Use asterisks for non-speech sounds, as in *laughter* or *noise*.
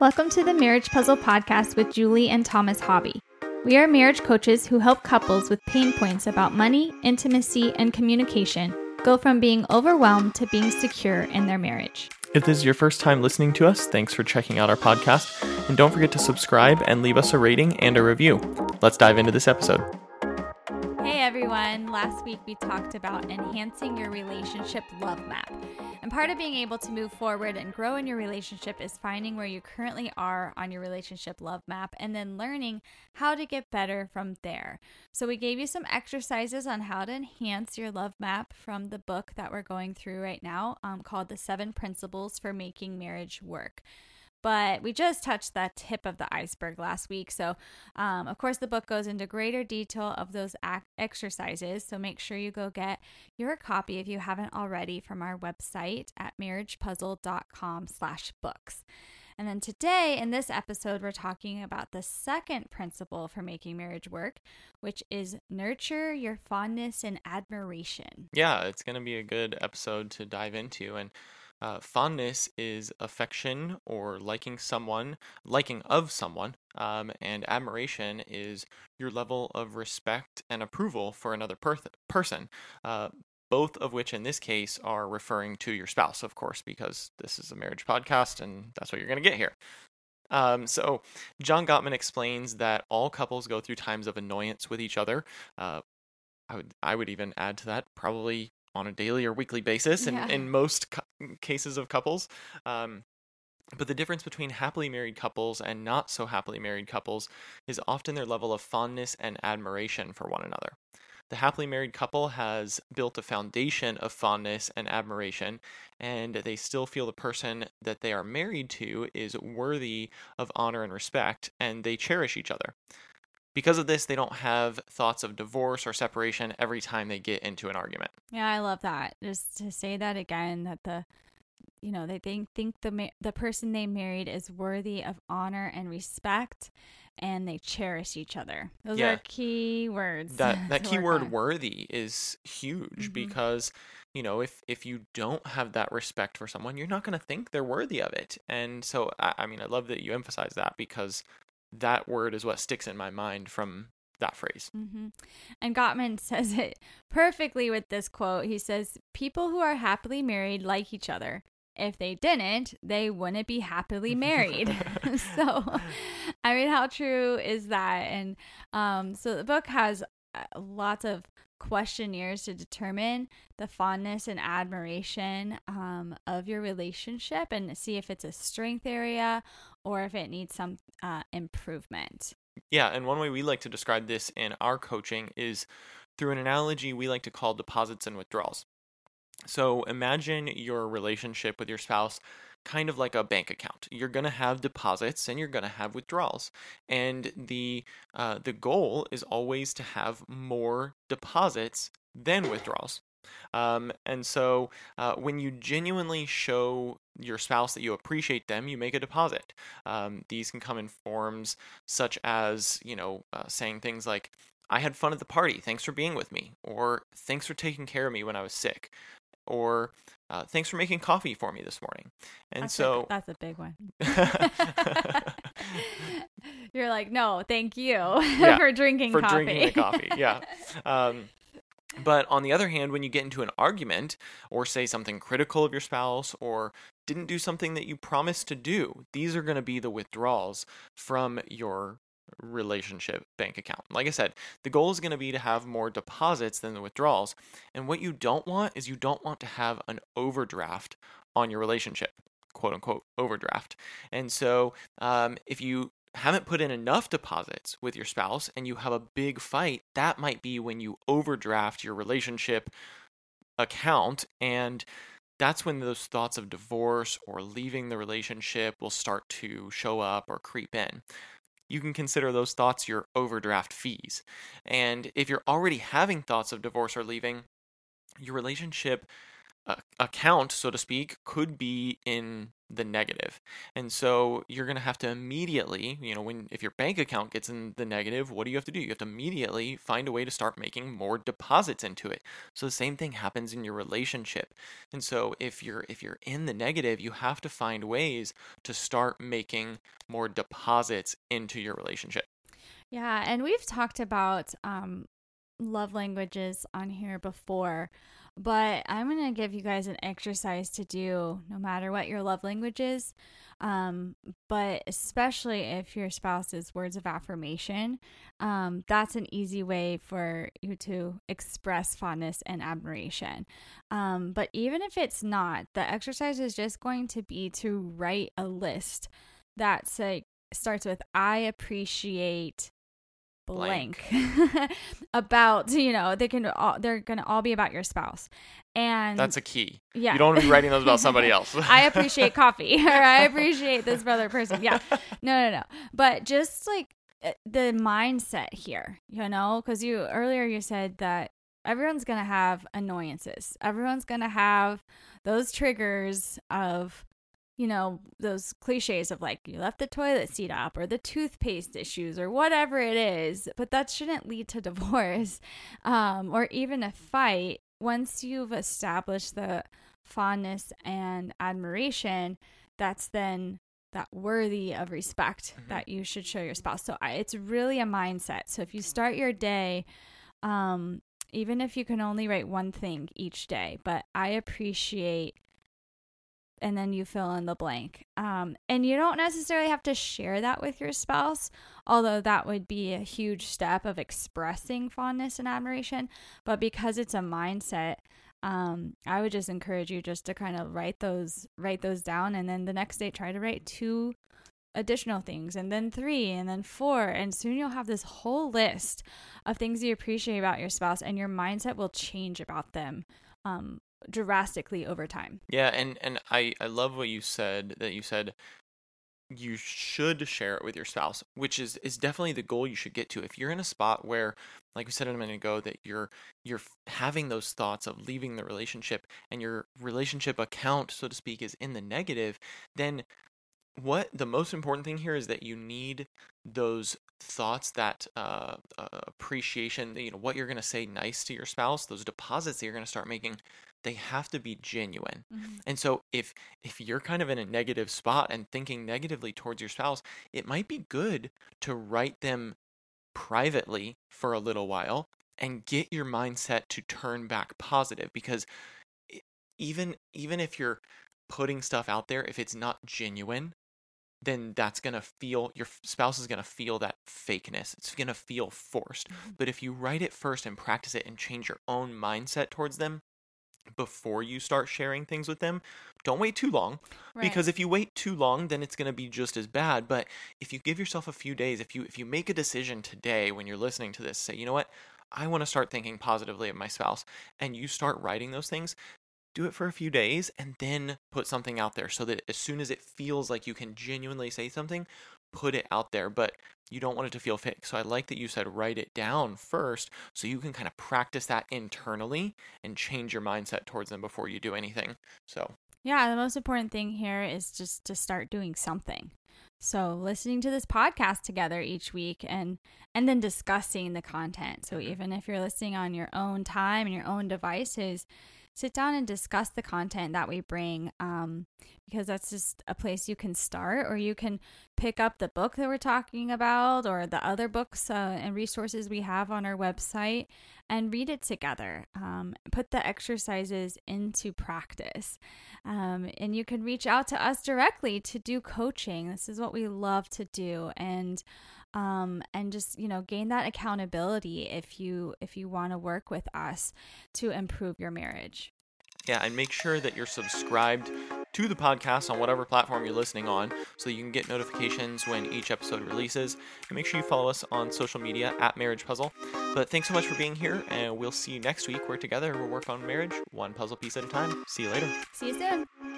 Welcome to the Marriage Puzzle Podcast with Juli and Thomas Hobby. We are marriage coaches who help couples with pain points about money, intimacy, and communication go from being overwhelmed to being secure in their marriage. If this is your first time listening to us, thanks for checking out our podcast. And don't forget to subscribe and leave us a rating and a review. Let's dive into this episode. Hey everyone, last week we talked about enhancing your relationship love map. And part of being able to move forward and grow in your relationship is finding where you currently are on your relationship love map and then learning how to get better from there. So, we gave you some exercises on how to enhance your love map from the book that we're going through right now um, called The Seven Principles for Making Marriage Work but we just touched the tip of the iceberg last week. So, um, of course, the book goes into greater detail of those ac- exercises. So, make sure you go get your copy if you haven't already from our website at marriagepuzzle.com/books. And then today in this episode, we're talking about the second principle for making marriage work, which is nurture your fondness and admiration. Yeah, it's going to be a good episode to dive into. And uh, fondness is affection or liking someone, liking of someone, um, and admiration is your level of respect and approval for another per- person. Uh, both of which, in this case, are referring to your spouse, of course, because this is a marriage podcast and that's what you're going to get here. Um, so, John Gottman explains that all couples go through times of annoyance with each other. Uh, I would I would even add to that probably on a daily or weekly basis in, yeah. in most cu- cases of couples. Um, but the difference between happily married couples and not so happily married couples is often their level of fondness and admiration for one another. The happily married couple has built a foundation of fondness and admiration, and they still feel the person that they are married to is worthy of honor and respect, and they cherish each other. Because of this, they don't have thoughts of divorce or separation every time they get into an argument. Yeah, I love that. Just to say that again that the you know, they think think the the person they married is worthy of honor and respect and they cherish each other. Those yeah. are key words. That *laughs* that key word worthy is huge mm-hmm. because you know if if you don't have that respect for someone you're not going to think they're worthy of it and so I, I mean i love that you emphasize that because that word is what sticks in my mind from that phrase. Mm-hmm. And Gottman *laughs* says it perfectly with this quote. He says, People who are happily married like each other. If they didn't, they wouldn't be happily married. *laughs* *laughs* so, I mean, how true is that? And um, so the book has lots of questionnaires to determine the fondness and admiration um, of your relationship and see if it's a strength area or if it needs some uh, improvement. Yeah, and one way we like to describe this in our coaching is through an analogy we like to call deposits and withdrawals. So imagine your relationship with your spouse kind of like a bank account. You're going to have deposits and you're going to have withdrawals. And the uh, the goal is always to have more deposits than withdrawals. Um, and so uh, when you genuinely show your spouse that you appreciate them, you make a deposit. Um, these can come in forms such as, you know, uh, saying things like, I had fun at the party. Thanks for being with me. Or thanks for taking care of me when I was sick or uh, thanks for making coffee for me this morning. And that's so a, that's a big one. *laughs* *laughs* You're like, no, thank you *laughs* yeah, for drinking for coffee. drinking the coffee. Yeah. Um, but on the other hand, when you get into an argument or say something critical of your spouse or didn't do something that you promised to do, these are going to be the withdrawals from your relationship bank account. Like I said, the goal is going to be to have more deposits than the withdrawals. And what you don't want is you don't want to have an overdraft on your relationship, quote unquote overdraft. And so um, if you haven't put in enough deposits with your spouse and you have a big fight, that might be when you overdraft your relationship account and that's when those thoughts of divorce or leaving the relationship will start to show up or creep in you can consider those thoughts your overdraft fees. And if you're already having thoughts of divorce or leaving, your relationship account, so to speak, could be in the negative. And so you're going to have to immediately, you know, when if your bank account gets in the negative, what do you have to do? You have to immediately find a way to start making more deposits into it. So the same thing happens in your relationship. And so if you're if you're in the negative, you have to find ways to start making more deposits into your relationship. Yeah, and we've talked about um, love languages on here before, but I'm going to give you guys an exercise to do no matter what your love language is. Um, but especially if your spouse's words of affirmation, um, that's an easy way for you to express fondness and admiration. Um, but even if it's not, the exercise is just going to be to write a list that's like starts with I appreciate blank, blank. *laughs* about you know they can all they're gonna all be about your spouse. And that's a key. Yeah. You don't want to be writing those about somebody *laughs* else. I appreciate coffee *laughs* or i appreciate this other person. Yeah. No no no. But just like eh, the mindset here you know? Because you earlier you said that everyone's gonna have annoyances. Everyone's gonna have those triggers of you know, those cliches of like you left the toilet seat up or the toothpaste issues or whatever it is, but that shouldn't lead to *laughs* divorce um, or even a fight. Once you've established the fondness and admiration, that's then that worthy of respect mm-hmm. that you should show your spouse. So I, it's really a mindset. So if you start your day, um, even if you can only write one thing each day, but I appreciate and then you fill in the blank. Um, and you don't necessarily have to share that with your spouse, although that would be a huge step of expressing fondness and admiration. But because it's a mindset, um, I would just encourage you just to kind of write those write those down, and then the next day try to write two additional things, and then three, and then four, and soon you'll have this whole list of things you appreciate about your spouse, and your mindset will change about them um, drastically over time. Yeah, and and I I love what you said that you said you should share it with your spouse, which is is definitely the goal you should get to. If you're in a spot where like we said a minute ago that you're you're having those thoughts of leaving the relationship and your relationship account so to speak is in the negative, then what the most important thing here is that you need those thoughts that uh, uh, appreciation you know what you're going to say nice to your spouse those deposits that you're going to start making they have to be genuine mm-hmm. and so if if you're kind of in a negative spot and thinking negatively towards your spouse it might be good to write them privately for a little while and get your mindset to turn back positive because even even if you're putting stuff out there if it's not genuine then that's going to feel your spouse is going to feel that fakeness. It's going to feel forced. Mm-hmm. But if you write it first and practice it and change your own mindset towards them before you start sharing things with them, don't wait too long. Right. Because if you wait too long, then it's going to be just as bad. But if you give yourself a few days, if you if you make a decision today when you're listening to this, say, "You know what? I want to start thinking positively of my spouse." And you start writing those things, do it for a few days and then put something out there so that as soon as it feels like you can genuinely say something, put it out there. But you don't want it to feel fake. So I like that you said write it down first so you can kind of practice that internally and change your mindset towards them before you do anything. So, yeah, the most important thing here is just to start doing something. So, listening to this podcast together each week and and then discussing the content. So, mm-hmm. even if you're listening on your own time and your own devices, sit down and discuss the content that we bring um, because that's just a place you can start or you can pick up the book that we're talking about or the other books uh, and resources we have on our website and read it together. Um, put the exercises into practice. Um, and you can reach out to us directly to do coaching. This is what we love to do. And um, and just you know gain that accountability if you if you want to work with us to improve your marriage. Yeah and make sure that you're subscribed to the podcast on whatever platform you're listening on so you can get notifications when each episode releases. And make sure you follow us on social media at marriage puzzle. But thanks so much for being here and we'll see you next week we're together we'll work on marriage one puzzle piece at a time. See you later. See you soon